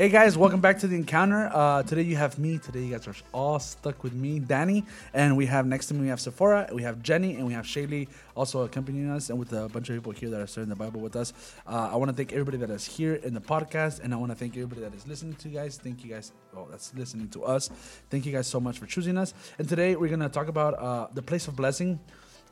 Hey guys, welcome back to the encounter. Uh, today you have me. Today you guys are all stuck with me, Danny, and we have next to me we have Sephora, we have Jenny, and we have Shaylee also accompanying us, and with a bunch of people here that are studying the Bible with us. Uh, I want to thank everybody that is here in the podcast, and I want to thank everybody that is listening to you guys. Thank you guys. Oh, that's listening to us. Thank you guys so much for choosing us. And today we're gonna talk about uh, the place of blessing.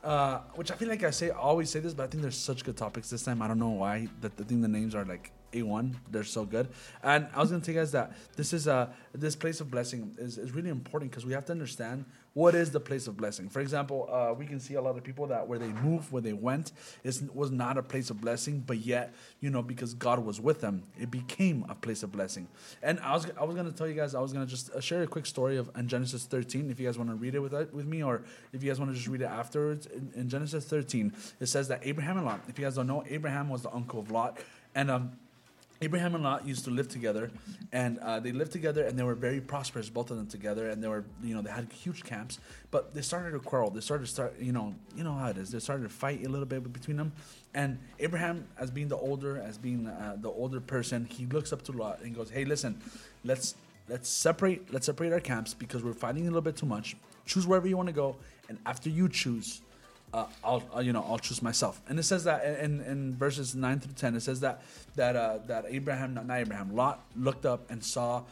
Uh, which I feel like I say always say this, but I think there's such good topics this time. I don't know why. That I think the names are like a1 they're so good. And i was going to tell you guys that this is a this place of blessing is, is really important because we have to understand what is the place of blessing. For example uh, we can see a lot of people that where they moved where they went it was not a place of blessing but yet you know because god was with them it became a place of blessing. And i was i was going to tell you guys i was going to just uh, share a quick story of in genesis 13 if you guys want to read it with, with me or if you guys want to just read it afterwards in, in genesis 13 it says that abraham and lot if you guys don't know abraham was the uncle of lot and um Abraham and Lot used to live together, and uh, they lived together, and they were very prosperous, both of them together, and they were, you know, they had huge camps. But they started to quarrel. They started to start, you know, you know how it is. They started to fight a little bit between them. And Abraham, as being the older, as being uh, the older person, he looks up to Lot and goes, "Hey, listen, let's let's separate let's separate our camps because we're fighting a little bit too much. Choose wherever you want to go, and after you choose." Uh, I'll, uh, you know I'll choose myself. And it says that in, in verses nine through ten, it says that that uh, that Abraham, not, not Abraham, Lot looked up and saw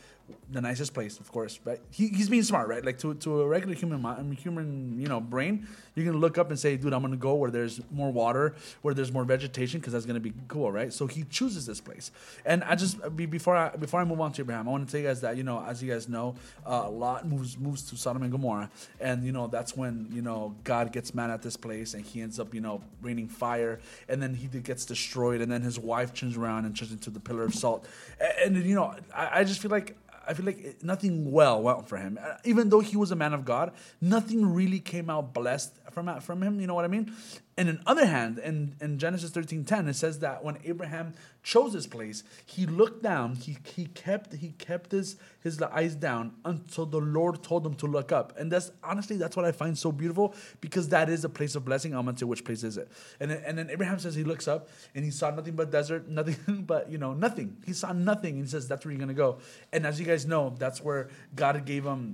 the nicest place, of course. But he, he's being smart, right? Like to, to a regular human human you know brain, you can look up and say, "Dude, I'm gonna go where there's more water, where there's more vegetation, because that's gonna be cool, right?" So he chooses this place. And I just before I before I move on to Abraham, I want to tell you guys that you know, as you guys know, uh, Lot moves moves to Sodom and Gomorrah, and you know that's when you know God gets mad at this place, and he ends up you know raining fire, and then he gets destroyed, and then his wife turns around and turns into the pillar of salt, and, and you know I, I just feel like I feel like nothing well went for him. Uh, even though he was a man of God, nothing really came out blessed from from him. You know what I mean? And on the other hand, in, in Genesis 13 10, it says that when Abraham chose his place, he looked down, he, he kept he kept his, his eyes down until the Lord told him to look up. And that's honestly, that's what I find so beautiful because that is a place of blessing. I'm gonna say which place is it. And, and then Abraham says he looks up and he saw nothing but desert, nothing but, you know, nothing. He saw nothing. And he says, That's where you're gonna go. And as you guys know, that's where God gave him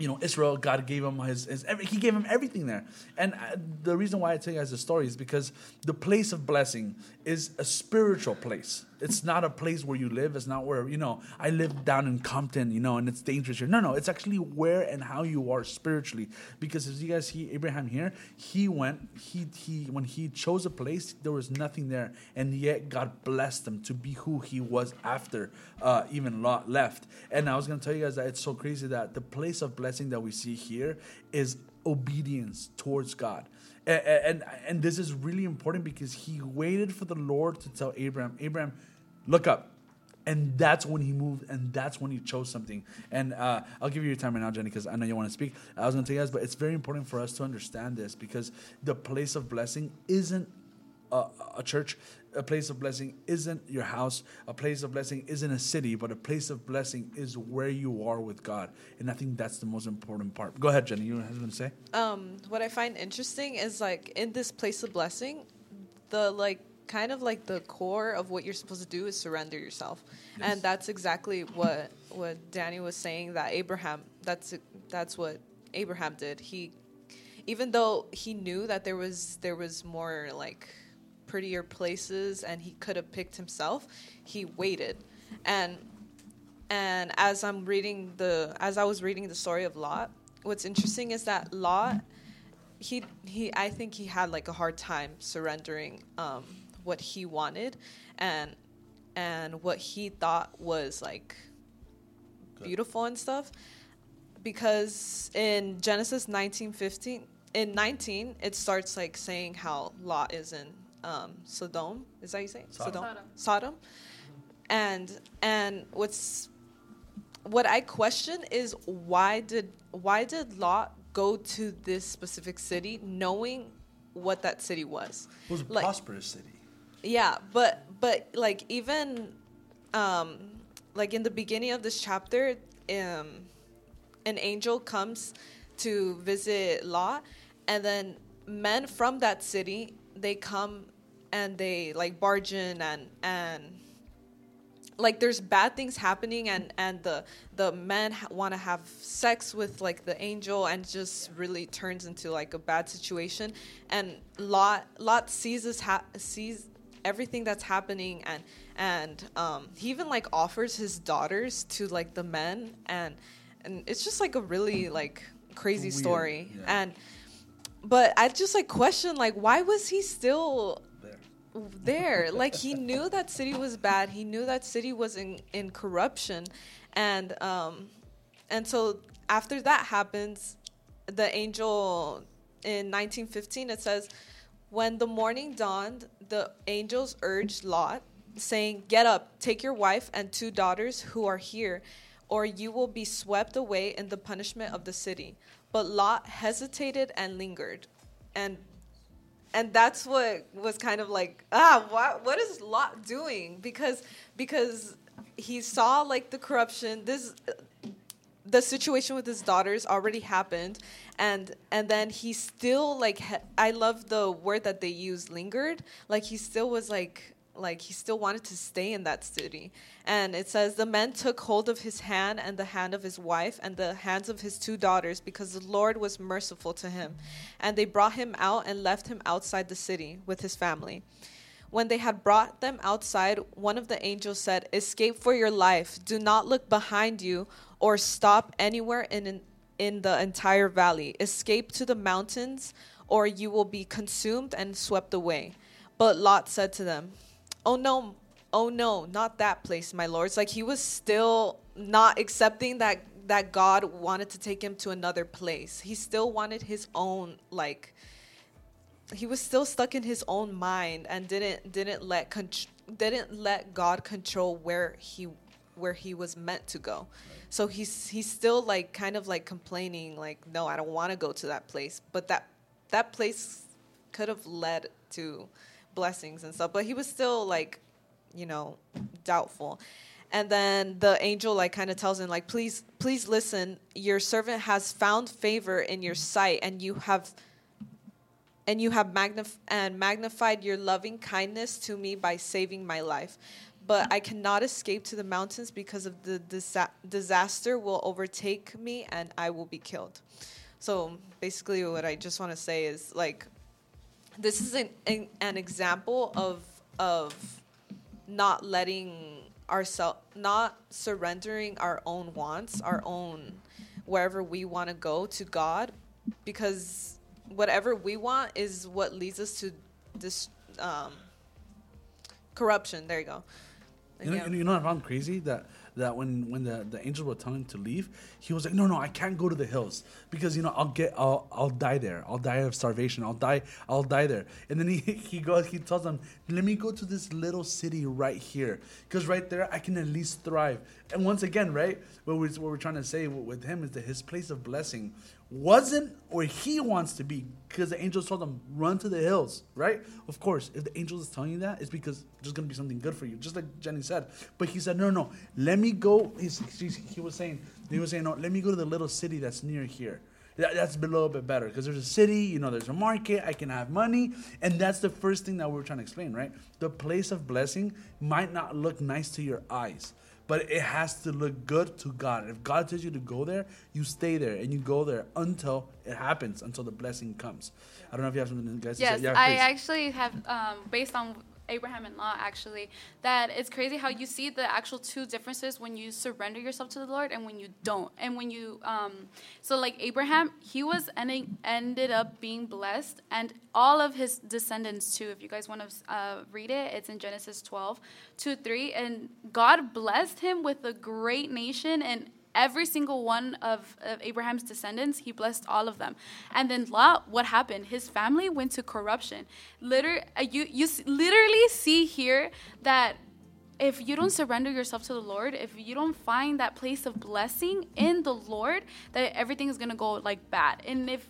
you know, Israel, God gave him his, his he gave him everything there. And uh, the reason why I tell you guys the story is because the place of blessing is a spiritual place. It's not a place where you live. It's not where, you know, I live down in Compton, you know, and it's dangerous here. No, no, it's actually where and how you are spiritually. Because as you guys see Abraham here, he went, he, he, when he chose a place, there was nothing there. And yet God blessed him to be who he was after uh, even Lot left. And I was to tell you guys that it's so crazy that the place of blessing that we see here is obedience towards God. And, and, and this is really important because he waited for the Lord to tell Abraham, Abraham, look up. And that's when he moved, and that's when he chose something. And uh, I'll give you your time right now, Jenny, because I know you want to speak. I was going to tell you guys, but it's very important for us to understand this because the place of blessing isn't a, a church. A place of blessing isn't your house. A place of blessing isn't a city, but a place of blessing is where you are with God. And I think that's the most important part. Go ahead, Jenny. You have something to say? Um, what I find interesting is like in this place of blessing, the like kind of like the core of what you're supposed to do is surrender yourself, yes. and that's exactly what what Danny was saying. That Abraham, that's that's what Abraham did. He, even though he knew that there was there was more like prettier places and he could have picked himself, he waited, and and as I'm reading the as I was reading the story of Lot, what's interesting is that Lot he he I think he had like a hard time surrendering um, what he wanted and and what he thought was like Good. beautiful and stuff because in Genesis 19:15 in 19 it starts like saying how Lot is in um, Sodom is that you say Sodom. Sodom Sodom and and what's what I question is why did why did Lot go to this specific city knowing what that city was? It was a like, prosperous city. Yeah, but but like even um like in the beginning of this chapter, um an angel comes to visit Lot and then men from that city they come and they like barge in and and like there's bad things happening and and the the men ha- want to have sex with like the angel and just really turns into like a bad situation. And lot lot sees this ha- sees everything that's happening and and um he even like offers his daughters to like the men and and it's just like a really like crazy Weird, story yeah. and but i just like question like why was he still There. there. Like he knew that city was bad. He knew that city was in, in corruption, and um, and so after that happens, the angel in 1915 it says, when the morning dawned, the angels urged Lot, saying, "Get up, take your wife and two daughters who are here." Or you will be swept away in the punishment of the city. But Lot hesitated and lingered. And and that's what was kind of like ah what what is Lot doing because because he saw like the corruption this the situation with his daughters already happened and and then he still like he- I love the word that they used lingered. Like he still was like like he still wanted to stay in that city. And it says the men took hold of his hand and the hand of his wife and the hands of his two daughters because the lord was merciful to him. And they brought him out and left him outside the city with his family when they had brought them outside, one of the angels said, Escape for your life. Do not look behind you or stop anywhere in, in, the entire valley. Escape to the mountains, or you will be consumed and swept away. But Lot said to them, Oh no, oh no, not that place, my lords. Like he was still not accepting that that God wanted to take him to another place. He still wanted his own like he was still stuck in his own mind and didn't didn't let didn't let God control where he where he was meant to go. So he's he's still like kind of like complaining like no, I don't want to go to that place, but that that place could have led to blessings and stuff, but he was still like you know doubtful. And then the angel like kind of tells him like please please listen, your servant has found favor in your sight and you have and you have magnif- and magnified your loving kindness to me by saving my life. But I cannot escape to the mountains because of the disa- disaster will overtake me and I will be killed. So basically, what I just want to say is like, this is an, an, an example of of not letting ourselves, not surrendering our own wants, our own wherever we want to go to God, because whatever we want is what leads us to this um, corruption. There you go. You know, you know what I found crazy that that when when the the angels were telling him to leave, he was like, no, no, I can't go to the hills because you know I'll get I'll I'll die there. I'll die of starvation. I'll die I'll die there. And then he he goes he tells them, let me go to this little city right here because right there I can at least thrive. And once again, right, what we're what we're trying to say with him is that his place of blessing wasn't where he wants to be because the angels told him run to the hills right? Of course if the angels is telling you that it's because there's going to be something good for you just like jenny said. But he said no no let me go he's, he was saying he was saying no let me go to the little city that's near here. That, that's a little bit better because there's a city you know there's a market i can have money. And that's the first thing that we're trying to explain right? The place of blessing might not look nice to your eyes but it has to look good to God. If God tells you to go there, you stay there and you go there until it happens, until the blessing comes. I don't know if you have something, guys. to Yes, say. Yeah, I actually have, um, based on Abraham and Lot, actually, that it's crazy how you see the actual two differences when you surrender yourself to the Lord and when you don't. And when you, um, so like Abraham, he was ending, ended up being blessed, and all of his descendants too. If you guys want to uh, read it, it's in Genesis 12, 2, 3. And God blessed him with a great nation and every single one of, of Abraham's descendants, he blessed all of them. And then Lot, what happened? His family went to corruption. Liter- uh, you, you literally see here that if you don't surrender yourself to the Lord, if you don't find that place of blessing in the Lord, that everything is gonna go like bad. And if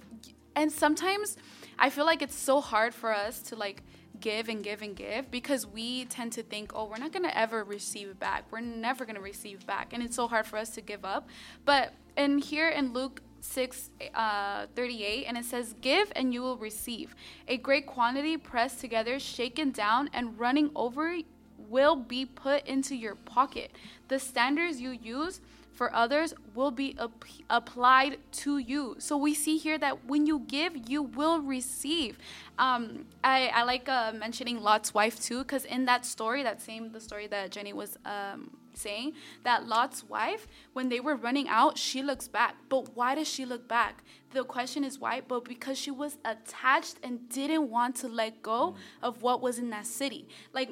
and sometimes I feel like it's so hard for us to like give and give and give because we tend to think, oh, we're not gonna ever receive back. We're never gonna receive back, and it's so hard for us to give up. But in here in Luke 6 uh, 38 and it says give and you will receive a great quantity pressed together shaken down and running over will be put into your pocket. The standards you use for others will be ap- applied to you. So we see here that when you give, you will receive. Um, I, I like uh, mentioning Lot's wife too, because in that story, that same the story that Jenny was um, saying, that Lot's wife, when they were running out, she looks back. But why does she look back? The question is why, but because she was attached and didn't want to let go of what was in that city. Like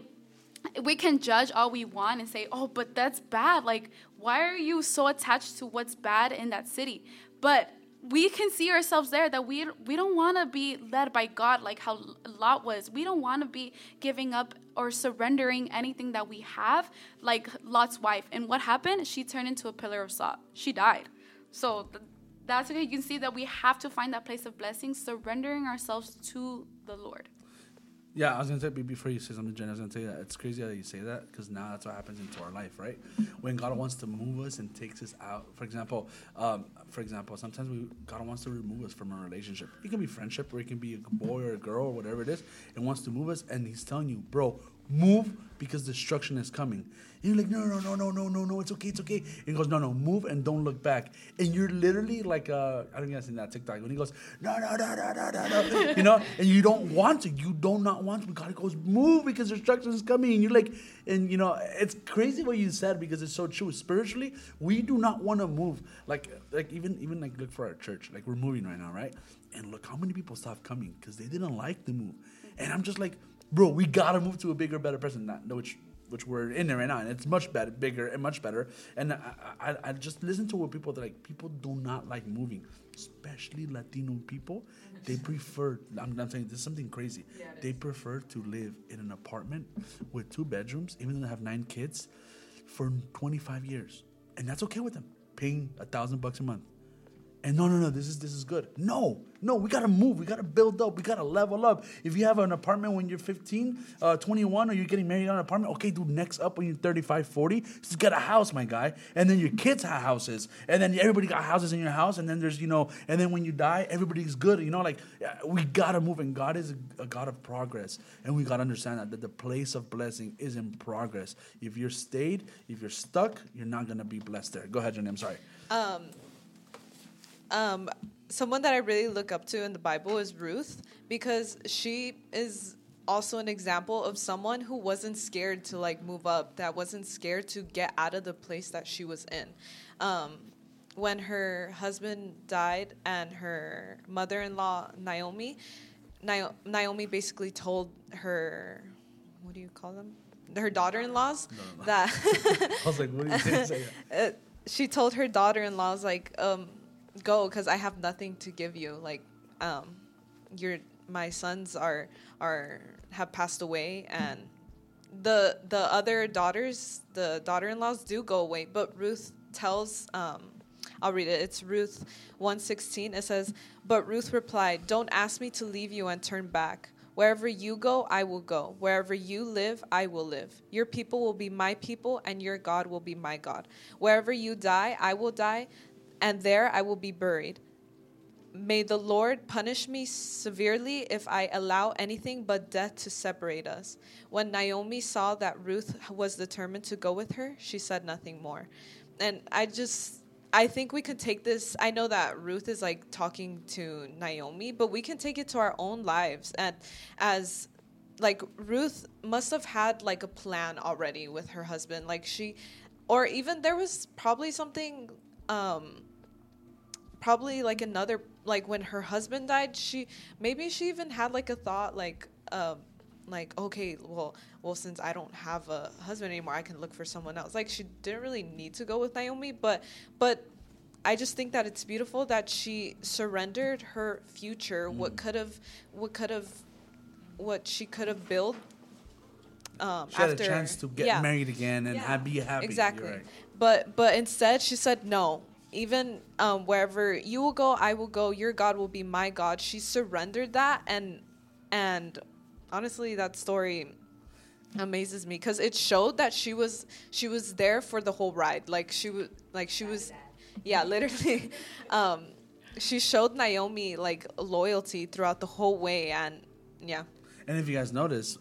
we can judge all we want and say, oh, but that's bad. Like, why are you so attached to what's bad in that city? But we can see ourselves there that we we don't want to be led by God like how Lot was. We don't want to be giving up or surrendering anything that we have like Lot's wife. And what happened? She turned into a pillar of salt. She died. So th- that's okay. You can see that we have to find that place of blessing, surrendering ourselves to the Lord. Yeah, I was gonna say before you say something, Jen. I was gonna say that it's crazy that you say that because now that's what happens into our life, right? When God wants to move us and takes us out. For example, um, for example, sometimes we God wants to remove us from a relationship. It can be friendship, or it can be a boy or a girl or whatever it is, and wants to move us, and He's telling you, bro, move because destruction is coming. And you're like, no, no, no, no, no, no, no, it's okay, it's okay. And he goes, no, no, move and don't look back. And you're literally like, uh, I don't I've seen that TikTok when he goes, no, no, no, no, no, no, no, you know, and you don't want to, you do not want to. But God goes, move because destruction is coming. And you're like, and you know, it's crazy what you said because it's so true. Spiritually, we do not want to move. Like, like even, even like look for our church. Like we're moving right now, right? And look how many people stopped coming because they didn't like the move. And I'm just like, bro, we gotta move to a bigger, better person. Not which which we're in there right now, and it's much better, bigger, and much better. And I, I, I just listen to what people that like. People do not like moving, especially Latino people. They prefer. I'm, I'm saying this is something crazy. they prefer to live in an apartment with two bedrooms, even though they have nine kids, for 25 years, and that's okay with them, paying a thousand bucks a month. And no, no, no, this is this is good. No, no, we gotta move. We gotta build up. We gotta level up. If you have an apartment when you're 15, uh, 21, or you're getting married on an apartment, okay, dude, next up when you're 35, 40, just get a house, my guy. And then your kids have houses. And then everybody got houses in your house. And then there's, you know, and then when you die, everybody's good. You know, like, we gotta move. And God is a, God of progress. And we gotta understand that, that the place of blessing is in progress. If you're stayed, if you're stuck, you're not gonna be blessed there. Go ahead, Jenny. I'm sorry. um, someone that I really look up to in the Bible is Ruth because she is also an example of someone who wasn't scared to like move up, that wasn't scared to get out of the place that she was in. Um, when her husband died and her mother-in-law Naomi, Naomi basically told her, what do you call them? Her daughter-in-laws that I was like, what are you saying? uh, she told her daughter-in-laws like um go because i have nothing to give you like um your my sons are are have passed away and the the other daughters the daughter-in-laws do go away but ruth tells um I'll read it. It's Ruth 116. It says, But Ruth replied, Don't ask me to leave you and turn back. Wherever you go, I will go. Wherever you live, I will live. Your people will be my people, and your God will be my God. Wherever you die, I will die, and there I will be buried. May the Lord punish me severely if I allow anything but death to separate us. When Naomi saw that Ruth was determined to go with her, she said nothing more. And I just, I think we could take this. I know that Ruth is like talking to Naomi, but we can take it to our own lives. And as, like, Ruth must have had like a plan already with her husband. Like, she, or even there was probably something, um, probably like another like when her husband died she maybe she even had like a thought like um like okay well well since i don't have a husband anymore i can look for someone else like she didn't really need to go with naomi but but i just think that it's beautiful that she surrendered her future what could have what could have what she could have built um She had after a chance to get yeah. married again and Yeah. be happy. Exactly. right. But but instead she said no. Even um, wherever you will go, I will go. Your God will be my God. She surrendered that, and and honestly, that story amazes me because it showed that she was she was there for the whole ride. Like she was like she was, yeah, literally. Um, she showed Naomi like loyalty throughout the whole way, and yeah, And if you guys notice,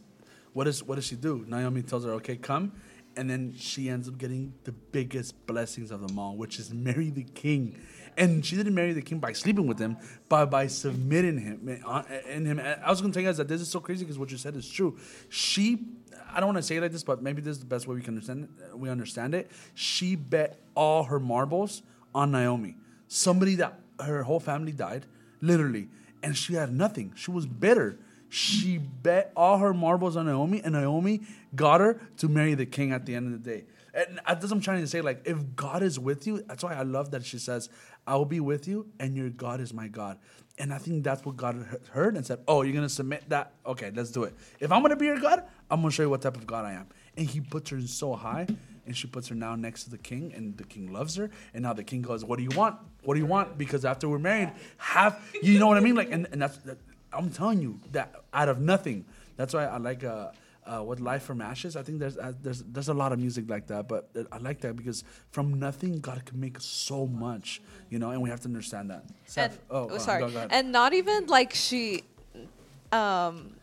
what does what does she do? Naomi tells her, "Okay, come." And then she ends up getting the biggest blessings of them all, which is marry the king. And she didn't marry the king by sleeping with him, but by submitting him uh, and him. I was to tell you guys that this is so crazy because what you said is true. She, I don't want to say it like this, but maybe this is the best way we can understand. It. We understand it. She bet all her marbles on Naomi, somebody that her whole family died, literally, and she had nothing. She was bitter she bet all her marbles on Naomi, and Naomi got her to marry the king at the end of the day. And that's what I'm trying to say. Like, if God is with you, that's why I love that she says, I will be with you, and your God is my God. And I think that's what God heard and said, Oh, you're going to submit that? Okay, let's do it. If I'm going to be your God, I'm going to show you what type of God I am. And he puts her so high, and she puts her now next to the king, and the king loves her. And now the king goes, What do you want? What do you want? Because after we're married, half, you know what I mean? Like, and, and that's, that, I'm telling you that out of nothing. That's why I like uh, uh, what Life from Ashes. I think there's uh, there's there's a lot of music like that, but I like that because from nothing, God can make so much, you know, and we have to understand that. Seth, and, oh, oh, sorry, go, go and not even like she, um,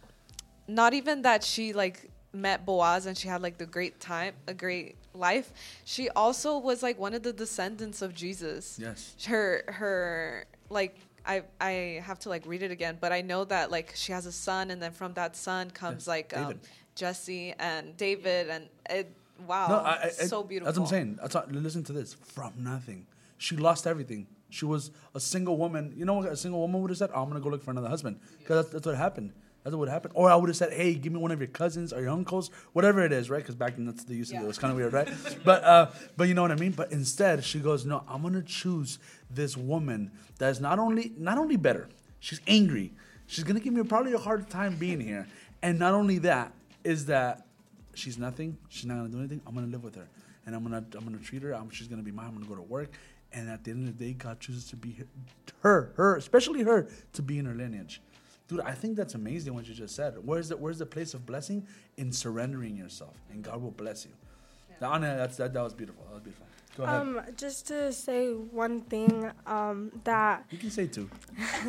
not even that she like met Boaz and she had like the great time, a great life. She also was like one of the descendants of Jesus. Yes. Her her like I I have to like read it again, but I know that like she has a son, and then from that son comes like um, Jesse and David, and it, wow, no, I, I, so beautiful. That's what I'm saying. That's what, listen to this. From nothing, she lost everything. She was a single woman. You know what a single woman would have said? Oh, I'm gonna go look for another husband because that's, that's what happened. That's what happened. Or I would have said, "Hey, give me one of your cousins or your uncles, whatever it is, right?" Because back then that's the use of it. It was kind of weird, right? but uh, but you know what I mean. But instead, she goes, "No, I'm gonna choose this woman that is not only not only better. She's angry. She's gonna give me probably a hard time being here. And not only that is that she's nothing. She's not gonna do anything. I'm gonna live with her, and I'm gonna I'm gonna treat her. I'm, she's gonna be mine. I'm gonna go to work." And at the end of the day, God chooses to be her, her, especially her, to be in her lineage. Dude, I think that's amazing what you just said. Where's the Where's the place of blessing in surrendering yourself, and God will bless you. Yeah. Anna, that's that, that was beautiful. That was beautiful. Go ahead. Um, just to say one thing, um, that you can say two.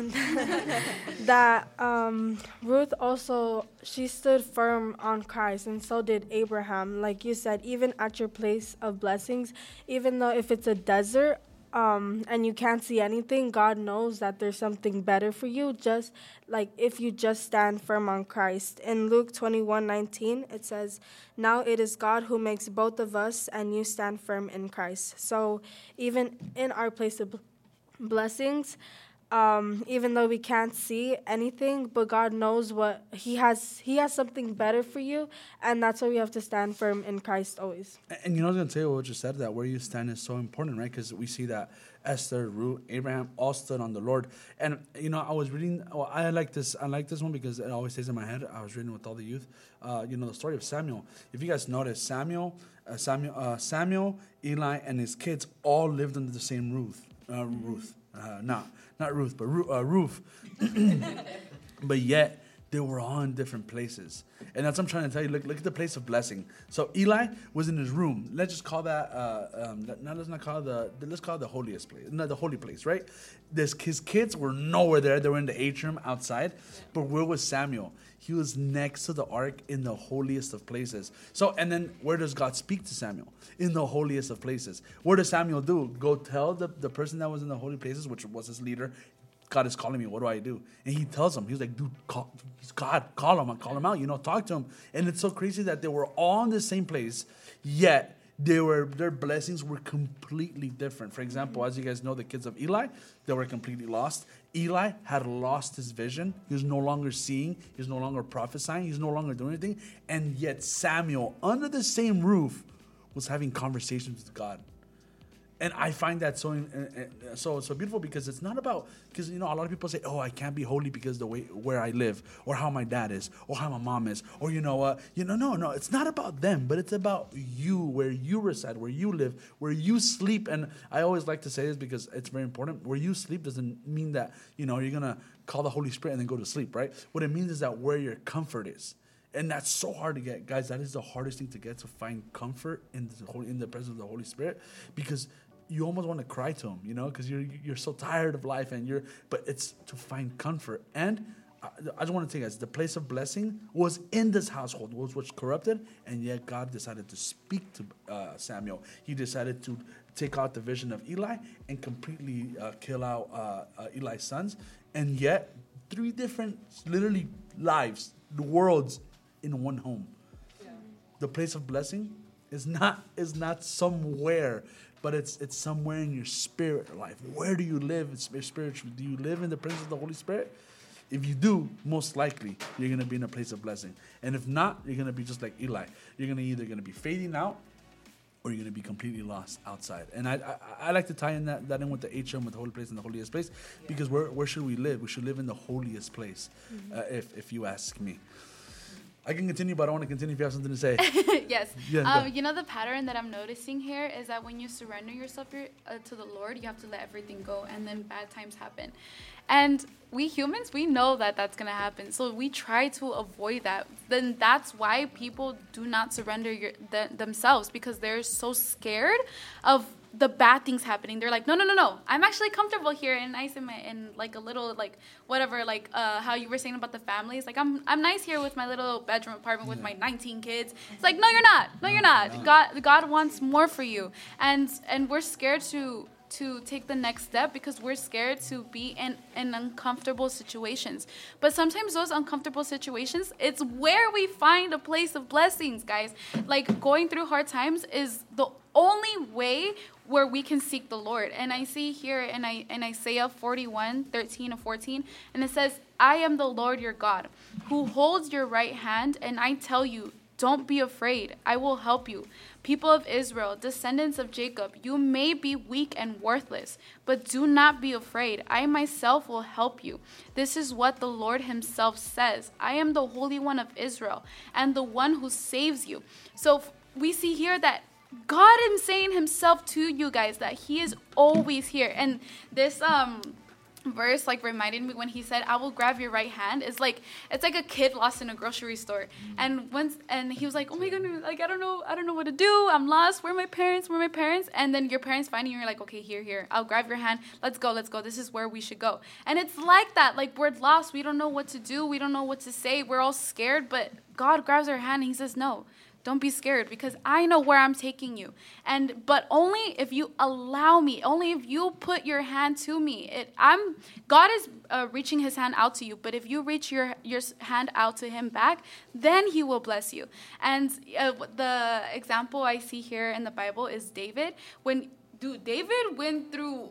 that um, Ruth also she stood firm on Christ, and so did Abraham. Like you said, even at your place of blessings, even though if it's a desert, um, and you can't see anything, God knows that there's something better for you. Just like if you just stand firm on Christ. In Luke 21 19, it says, Now it is God who makes both of us, and you stand firm in Christ. So even in our place of blessings, um, even though we can't see anything, but God knows what He has. He has something better for you, and that's why we have to stand firm in Christ always. And, and you know, I was gonna tell you what you said that where you stand is so important, right? Because we see that Esther, Ruth, Abraham all stood on the Lord. And you know, I was reading. Well, I like this. I like this one because it always stays in my head. I was reading with all the youth. Uh, you know, the story of Samuel. If you guys notice, Samuel, uh, Samuel, uh, Samuel, Eli, and his kids all lived under the same roof. Ruth, uh, not not Ruth, but Ru- uh, Ruth. but yet they were all in different places. And that's what I'm trying to tell you. Look, look at the place of blessing. So Eli was in his room. Let's just call that. Uh, um, not let's not call the. Let's call the holiest place. Not the holy place, right? This his kids were nowhere there. They were in the atrium outside. But where was Samuel? He was next to the ark in the holiest of places. So, and then where does God speak to Samuel? In the holiest of places. What does Samuel do? Go tell the, the person that was in the holy places, which was his leader, God is calling me. What do I do? And he tells him, he's like, dude, call, God, call him, call him out, you know, talk to him. And it's so crazy that they were all in the same place, yet they were their blessings were completely different. For example, as you guys know, the kids of Eli, they were completely lost. Eli had lost his vision. He was no longer seeing, he was no longer prophesying, he was no longer doing anything. And yet Samuel, under the same roof, was having conversations with God and I find that so so so beautiful because it's not about because you know a lot of people say oh I can't be holy because the way where I live or how my dad is or how my mom is or you know uh, you know no no it's not about them but it's about you where you reside where you live where you sleep. And I always like to say this because it's very important. Where you sleep doesn't mean that you know you're gonna call the Holy Spirit and then go to sleep right? What it means is that where your comfort is. And that's so hard to get. Guys that is the hardest thing to get to find comfort in the holy, in the presence of the holy spirit because you almost want to cry to him, you know, because you're you're so tired of life and you're. But it's to find comfort, and I, I just want to tell you guys, the place of blessing was in this household, was was corrupted, and yet God decided to speak to uh, Samuel. He decided to take out the vision of Eli and completely uh, kill out uh, uh, Eli's sons, and yet three different, literally lives, the worlds in one home. The place of blessing is not is not somewhere, but it's it's somewhere in your spirit life. Where do you live spiritually? Do you live in the presence of the Holy Spirit? If you do, most likely you're gonna be in a place of blessing. And if not, you're gonna be just like Eli. You're gonna either gonna be fading out or you're going to be completely lost outside. And I, I, I, like to tie in that, that in with the HM, with the holy place and the holiest place, yeah. because where, where should we live? We should live in the holiest place, mm-hmm. uh, if, if you ask me. I can continue, but I want to continue if you have something to say. yes. Yeah, um, you know, the pattern that I'm noticing here is that when you surrender yourself uh, to the Lord, you have to let everything go, and then bad times happen. And we humans, we know that that's going to happen. So we try to avoid that. Then that's why people do not surrender your, the, themselves because they're so scared of the bad things happening. They're like, no, no, no, no. I'm actually comfortable here and nice in my in like a little like whatever like uh, how you were saying about the families. Like I'm I'm nice here with my little bedroom apartment with my 19 kids. It's like no, you're not. No, you're not. God God wants more for you, and and we're scared to to take the next step because we're scared to be in, in uncomfortable situations. But sometimes those uncomfortable situations, it's where we find a place of blessings, guys. Like going through hard times is the only way where we can seek the Lord. And I see here in, in Isaiah 41, 13 and 14, and it says, I am the Lord your God, who holds your right hand, and I tell you, don't be afraid. I will help you. People of Israel, descendants of Jacob, you may be weak and worthless, but do not be afraid. I myself will help you. This is what the Lord Himself says I am the Holy One of Israel and the one who saves you. So we see here that God is saying Himself to you guys that He is always here. And this, um, verse like reminded me when he said i will grab your right hand it's like it's like a kid lost in a grocery store. And once and he was like oh my goodness like i don't know i don't know what to do. I'm lost. Where are my parents? Where are my parents? And then your parents find you and you're like okay here here. I'll grab your hand. Let's go let's go. This is where we should go. And it's like that like we're lost. We don't know what to do. We don't know what to say. We're all scared but god grabs our hand and he says no don't be scared because I know where I'm taking you. And but only if you allow me, only if you put your hand to me. It I'm God is uh, reaching his hand out to you, but if you reach your your hand out to him back, then he will bless you. And uh, the example I see here in the Bible is David when dude David went through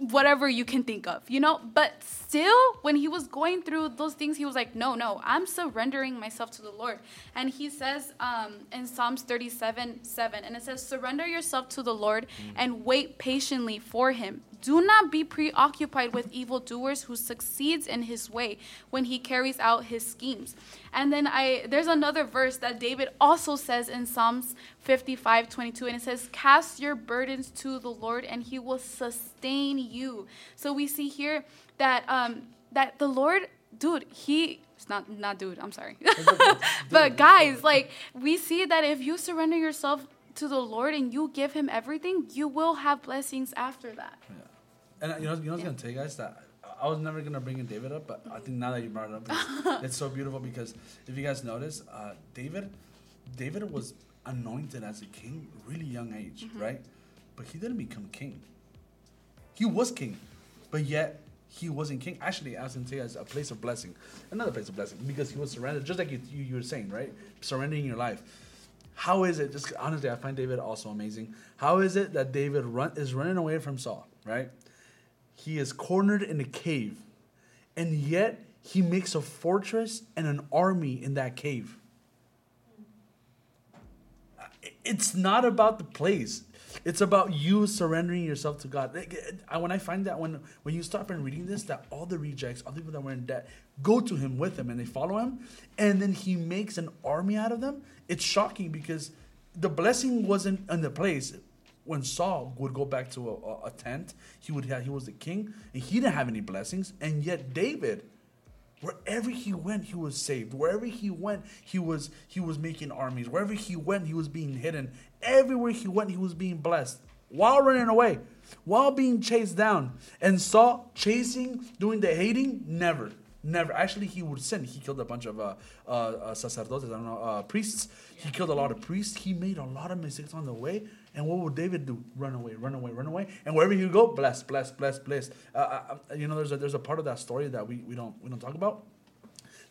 whatever you can think of, you know? But still, when he was going through those things, he was like, no, no, I'm surrendering myself to the Lord. And he says um, in Psalms 37 7, and it says, surrender yourself to the Lord and wait patiently for him. Do not be preoccupied with evildoers who succeeds in his way when he carries out his schemes. And then I there's another verse that David also says in Psalms 55, 22, and it says, Cast your burdens to the Lord and he will sustain you. So we see here that um that the Lord, dude, he it's not not dude, I'm sorry. but guys, like we see that if you surrender yourself to the Lord and you give him everything, you will have blessings after that. Yeah. And uh, you know, you know, I was gonna tell you guys that I was never gonna bring in David up, but I think now that you brought it up, it's, it's so beautiful because if you guys notice, uh, David, David was anointed as a king really young age, mm-hmm. right? But he didn't become king. He was king, but yet he wasn't king. Actually, I was gonna say as a place of blessing, another place of blessing, because he was surrendered, just like you, you, you were saying, right? Surrendering your life. How is it? Just honestly, I find David also amazing. How is it that David run is running away from Saul, right? He is cornered in a cave, and yet he makes a fortress and an army in that cave. It's not about the place. It's about you surrendering yourself to God. When I find that when when you stop and reading this, that all the rejects, all the people that were in debt, go to him with him and they follow him, and then he makes an army out of them. It's shocking because the blessing wasn't in the place when Saul would go back to a, a, tent, he would have, he was the king, and he didn't have any blessings. And yet David, wherever he went, he was saved. Wherever he went, he was he was making armies. Wherever he went, he was being hidden. Everywhere he went, he was being blessed while running away, while being chased down. And Saul chasing, doing the hating, never. Never. Actually, he would sin. He killed a bunch of uh, uh, uh, sacerdotes, I don't know, uh, priests. He killed a lot of priests. He made a lot of mistakes on the way. And what would David do? Run away, run away, run away. And wherever he would go, bless, bless, bless, bless. Uh, uh, uh, you know, there's a, there's a part of that story that we, we don't we don't talk about.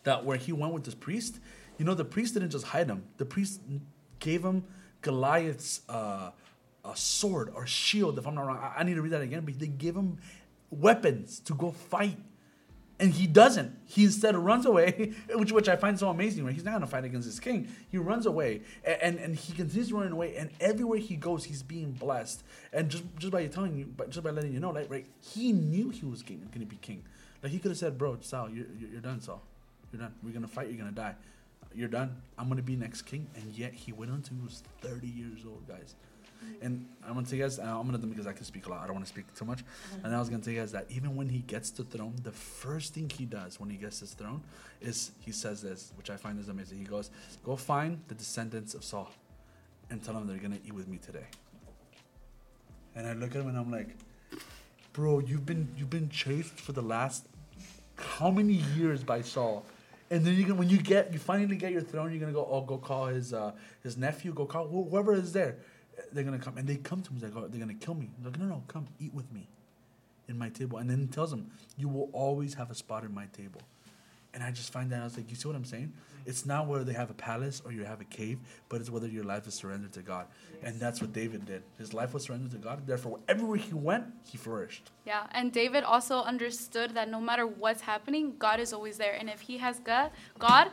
That where he went with this priest. You know, the priest didn't just hide him. The priest gave him Goliath's uh, a sword or shield. If I'm not wrong, I, I need to read that again. But they gave him weapons to go fight and he doesn't. He instead runs away, which which I find so amazing. Right? He's not gonna fight against his king. He runs away, and, and, and he continues running away. And everywhere he goes, he's being blessed. And just just by telling you, but just by letting you know, like right, he knew he was king, gonna be king. Like he could have said, "Bro, Saul, you're, you're done, Saul. You're done. We're gonna fight. You're gonna die. You're done. I'm gonna be next king." And yet he went until he was 30 years old, guys. And I'm gonna tell you guys, uh, I'm gonna do because I can speak a lot. I don't want to speak too much. And I was gonna tell you guys that even when he gets the throne, the first thing he does when he gets his throne is he says this, which I find is amazing. He goes, "Go find the descendants of Saul, and tell them they're gonna eat with me today." And I look at him and I'm like, "Bro, you've been you've been chased for the last how many years by Saul?" And then you can, when you get, you finally get your throne, you're gonna go, oh, go call his uh, his nephew, go call wh- whoever is there they're gonna come and they come to him. He's like, oh, they're gonna kill me. He's like, no, no, come eat with me, in my table. And then he tells them, you will always have a spot in my table. And I just find that I was like, you see what I'm saying? Mm-hmm. It's not whether they have a palace or you have a cave, but it's whether your life is surrendered to God. And that's what David did. His life was surrendered to God. Therefore, everywhere he went, he flourished. Yeah, and David also understood that no matter what's happening, God is always there. And if he has God, God,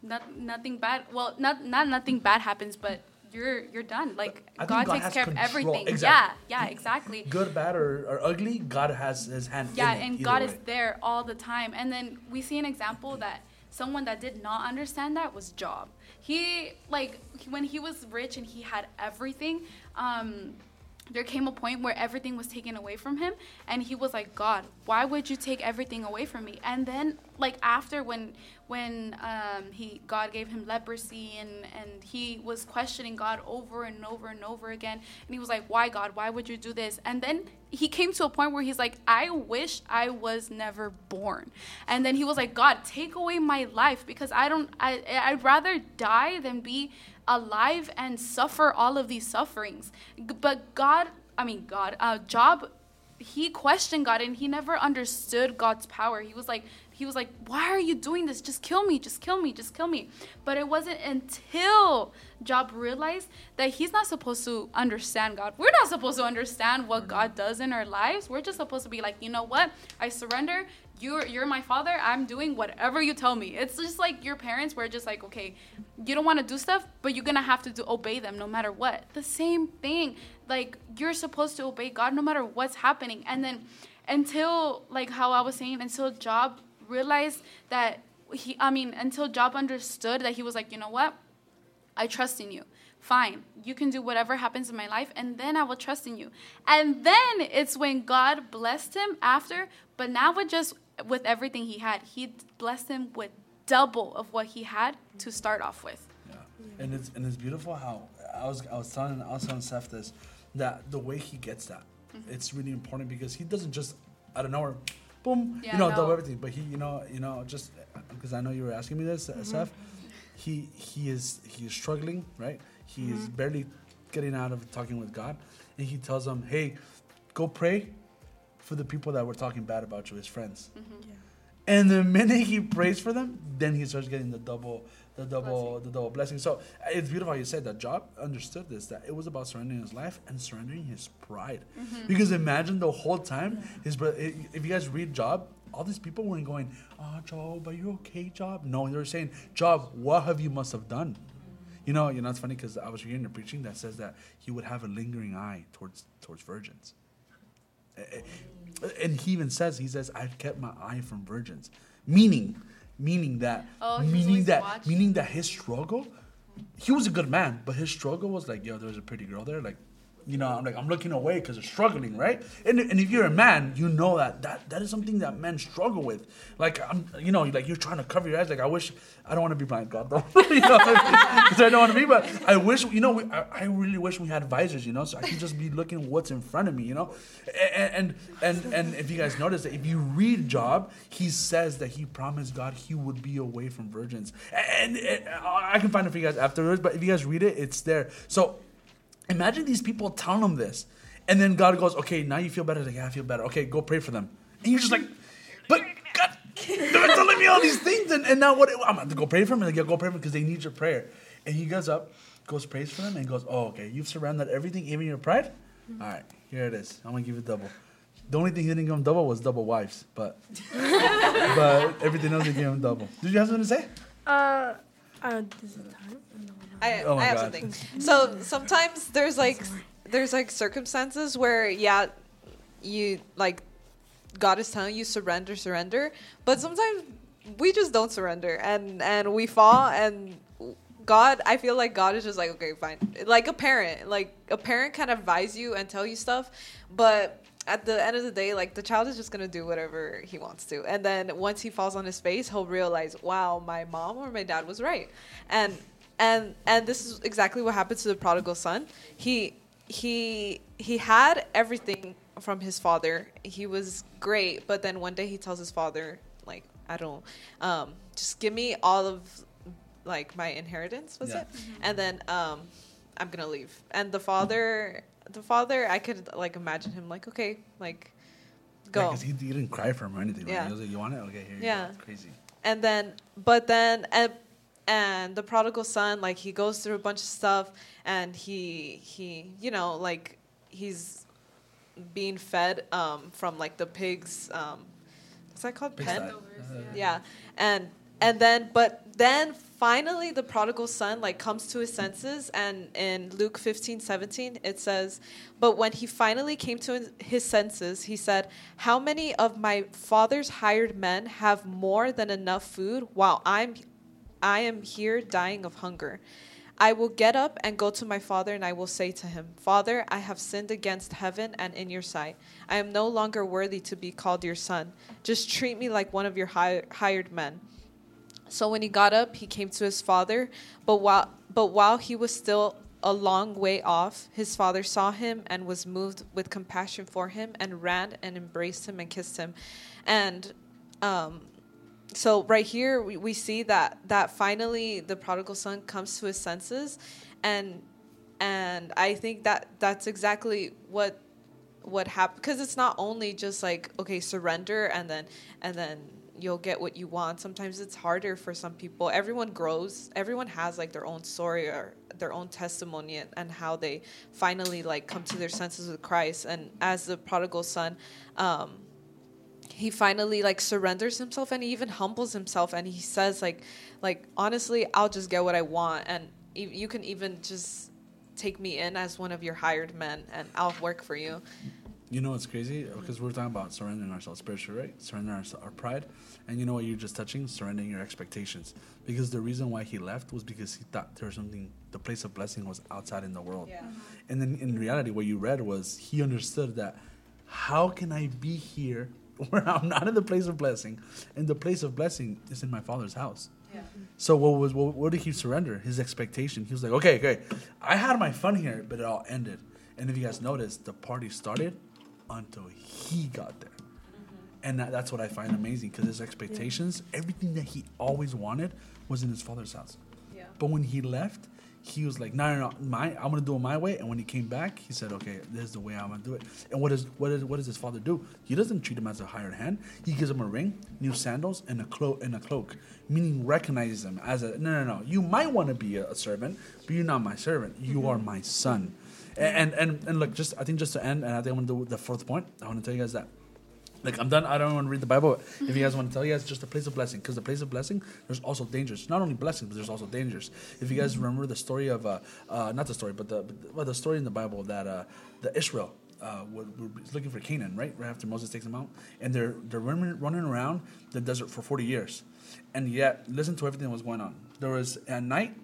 not, nothing bad. Well, not not nothing bad happens, but you're you're done. Like God, God takes care control. of everything. Exactly. Yeah, yeah, exactly. Good, bad, or, or ugly, God has his hand Yeah, and God way. is there all the time. And then we see an example that someone that did not understand that was Job. He like when he was rich and he had everything. Um, there came a point where everything was taken away from him and he was like god why would you take everything away from me and then like after when when um, he god gave him leprosy and and he was questioning god over and over and over again and he was like why god why would you do this and then he came to a point where he's like i wish i was never born and then he was like god take away my life because i don't i i'd rather die than be alive and suffer all of these sufferings. But God, I mean, God, uh, Job, he questioned God and he never understood God's power. He was like, he was like, why are you doing this? Just kill me, just kill me, just kill me. But it wasn't until Job realized that he's not supposed to understand God. We're not supposed to understand what God does in our lives. We're just supposed to be like, you know what? I surrender you're you're my father i'm doing whatever you tell me it's just like your parents were just like okay you don't want to do stuff but you're gonna have to do, obey them no matter what the same thing like you're supposed to obey god no matter what's happening and then until like how i was saying until job realized that he i mean until job understood that he was like you know what? I trust in you. Fine. You can do whatever happens in my life and then i will trust in you. And then it's when god blessed him after but now with just with everything he had he blessed him with double of what he had to start off with. Yeah. And it's and it's beautiful how I was I was telling I was telling Seth this that the way he gets that Mm-hmm. it's really important because he doesn't just out of nowhere boom Yeah, you know no. double everything but he you know you know just because I know you were asking me this Mm-hmm. uh Seth he he is he is struggling right he Mm-hmm. is barely getting out of talking with God and he tells them hey go pray for the people that were talking bad about you his friends Mm-hmm. and the minute he prays for them, then he starts getting the double, the double, Blessing. the double blessing. So it's beautiful how you said that. Job understood this that it was about surrendering his life and surrendering his pride. Mm-hmm. Because imagine the whole time his brother. If you guys read Job, all these people weren't going, "Oh, Job, are you okay, Job?" No, they were saying, "Job, what have you must have done?" You know, you know, it's funny because I was reading a preaching that says that he would have a lingering eye towards towards virgins. And he even says, he says, I've kept my eye from virgins. Meaning, meaning that, Oh, meaning that, meaning that his struggle, he was a good man, but his struggle was like, yo, there was a pretty girl there, like, you know, I'm like, I'm looking away because they're struggling, right? And, and if you're a man, you know that, that that is something that men struggle with. Like, I'm, you know, like you're trying to cover your eyes. Like, I wish, I don't want to be blind, God, though. you know, because I don't want to be, but I wish, you know, we, I, I really wish we had visors, you know, so I can just be looking what's in front of me, you know? And, and, and, and if you guys notice that if you read Job, he says that he promised God he would be away from virgins. And, and uh, I can find it for you guys afterwards, but if you guys read it, it's there. So imagine these people telling him this. And then God goes, okay, now you feel better. Like, yeah, I feel better. Okay, go pray for them. And you're just like, but God, they're telling me all these things. And, and now what? I'm going to go pray for them. And like, yeah, go pray for them because they need your prayer. And he goes up, goes prays for them, and goes, oh, okay, you've surrendered everything, even your pride? All right, here it is. I'm going to give you double. The only thing he didn't give him double was double wives, but but everything else he gave him double. Did you have something to say? Uh, uh, this is time. No, no. I, Oh my I have God. something. So sometimes there's like there's like circumstances where yeah, you like God is telling you surrender, surrender, but sometimes we just don't surrender and and we fall and God, I feel like God is just like okay, fine, like a parent, like a parent can advise you and tell you stuff, but at the end of the day, like the child is just gonna do whatever he wants to, and then once he falls on his face, he'll realize, wow, my mom or my dad was right, and and and this is exactly what happened to the prodigal son. He he he had everything from his father. He was great, but then one day he tells his father, like, I don't, um, just give me all of like my inheritance was Yeah. it, and then um, I'm gonna leave. And the father, the father, I could like imagine him like, okay, like, go. Because he, he didn't cry for him or anything. right? Yeah. He was like, you want it? Okay, here you Yeah. crazy. and then but then and, and the prodigal son like he goes through a bunch of stuff and he he you know like he's being fed um from like the pigs um what's that called pen Uh, yeah and and then but then finally the prodigal son like comes to his senses and in luke 15 17 it says but when he finally came to his senses he said how many of my father's hired men have more than enough food while i'm i am here dying of hunger I will get up and go to my father, and I will say to him, Father, I have sinned against heaven and in your sight. I am no longer worthy to be called your son. Just treat me like one of your hi- hired men. So when he got up, he came to his father, but while but while he was still a long way off, his father saw him and was moved with compassion for him and ran and embraced him and kissed him. And um, so right here we, we see that that finally the prodigal son comes to his senses and and I think that that's exactly what what happened because it's not only just like okay surrender and then and then you'll get what you want. Sometimes it's harder for some people. Everyone grows everyone has like their own story or their own testimony and, and how they finally like come to their senses with christ. And as the prodigal son um he finally like surrenders himself and he even humbles himself and he says like like honestly i'll just get what i want. And e- you can even just take me in as one of your hired men and i'll work for you You know what's crazy? Because we're talking about surrendering ourselves spiritually, right? Surrendering our, our pride. And you know what you're just touching? Surrendering your expectations. Because the reason why he left was because he thought there was something, the place of blessing was outside in the world. Yeah. And then in reality, what you read was he understood that how can I be here where I'm not in the place of blessing? And the place of blessing is in my father's house. yeah So what was what, what did he surrender? His expectation. He was like, okay, okay, I had my fun here, but it all ended. And if you guys noticed, the party started until he got there, and that, that's what I find amazing because his expectations, everything that he always wanted, was in his father's house. yeah But when he left, he was like, no, no, no, my, I'm gonna do it my way. And when he came back, he said, okay, this is the way I'm gonna do it. And what is what is what does his father do? He doesn't treat him as a hired hand. He gives him a ring, new sandals, and a cloak and a cloak, meaning recognizes him as a no, no, no. You might want to be a, a servant, but you're not my servant. You mm-hmm. are my son. And, and and look, just I think just to end, and I think I'm gonna do the fourth point. I want to tell you guys that like I'm done. I don't want to read the Bible. If you guys want to tell you guys, just a place of blessing. Because the place of blessing, there's also dangers. Not only blessings, but there's also dangers. If you guys remember the story of, uh, uh, not the story, but the well, the story in the Bible that uh, the Israel uh, looking for Canaan, right? Right after Moses takes them out, and they're they're running running around the desert for 40 years, and yet listen to everything that was going on. There was at night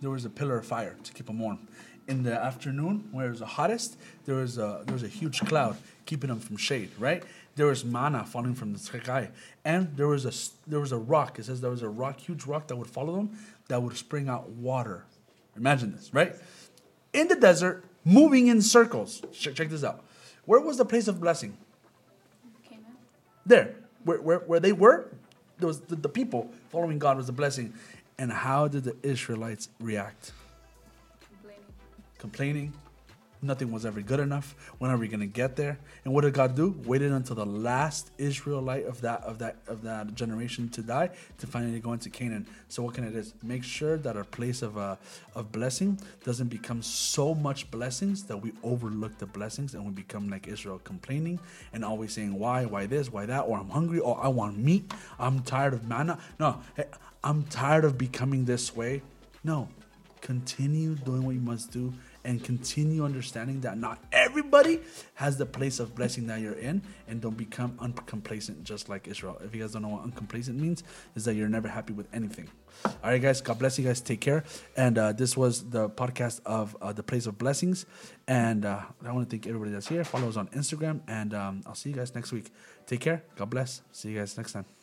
there was a pillar of fire to keep them warm. In the afternoon, where it was the hottest, there was a there was a huge cloud keeping them from shade, right? There was manna falling from the sky, and there was a there was a rock. It says there was a rock, huge rock that would follow them, that would spring out water. Imagine this, right? In the desert, moving in circles. Check, check this out. Where was the place of blessing? Canaan. There, where, where, where they were, there was the, the people following God was the blessing. And how did the Israelites react? Complaining. Nothing was ever good enough. When are we gonna get there? And what did God do? Waited until the last Israelite of that of that of that generation to die to finally go into Canaan. So what can it is? Make sure that our place of uh, of blessing doesn't become so much blessings that we overlook the blessings and we become like Israel, complaining and always saying why, why this, why that, or I'm hungry, or I want meat. I'm tired of manna. No, hey, I'm tired of becoming this way. No, continue doing what you must do and continue understanding that not everybody has the place of blessing that you're in and don't become uncomplacent just like Israel. If you guys don't know what uncomplacent means, is that you're never happy with anything. All right, guys, God bless you guys. Take care. And uh, this was the podcast of uh, The Place of Blessings. And uh, I want to thank everybody that's here. Follow us on Instagram. And um, I'll see you guys next week. Take care. God bless. See you guys next time.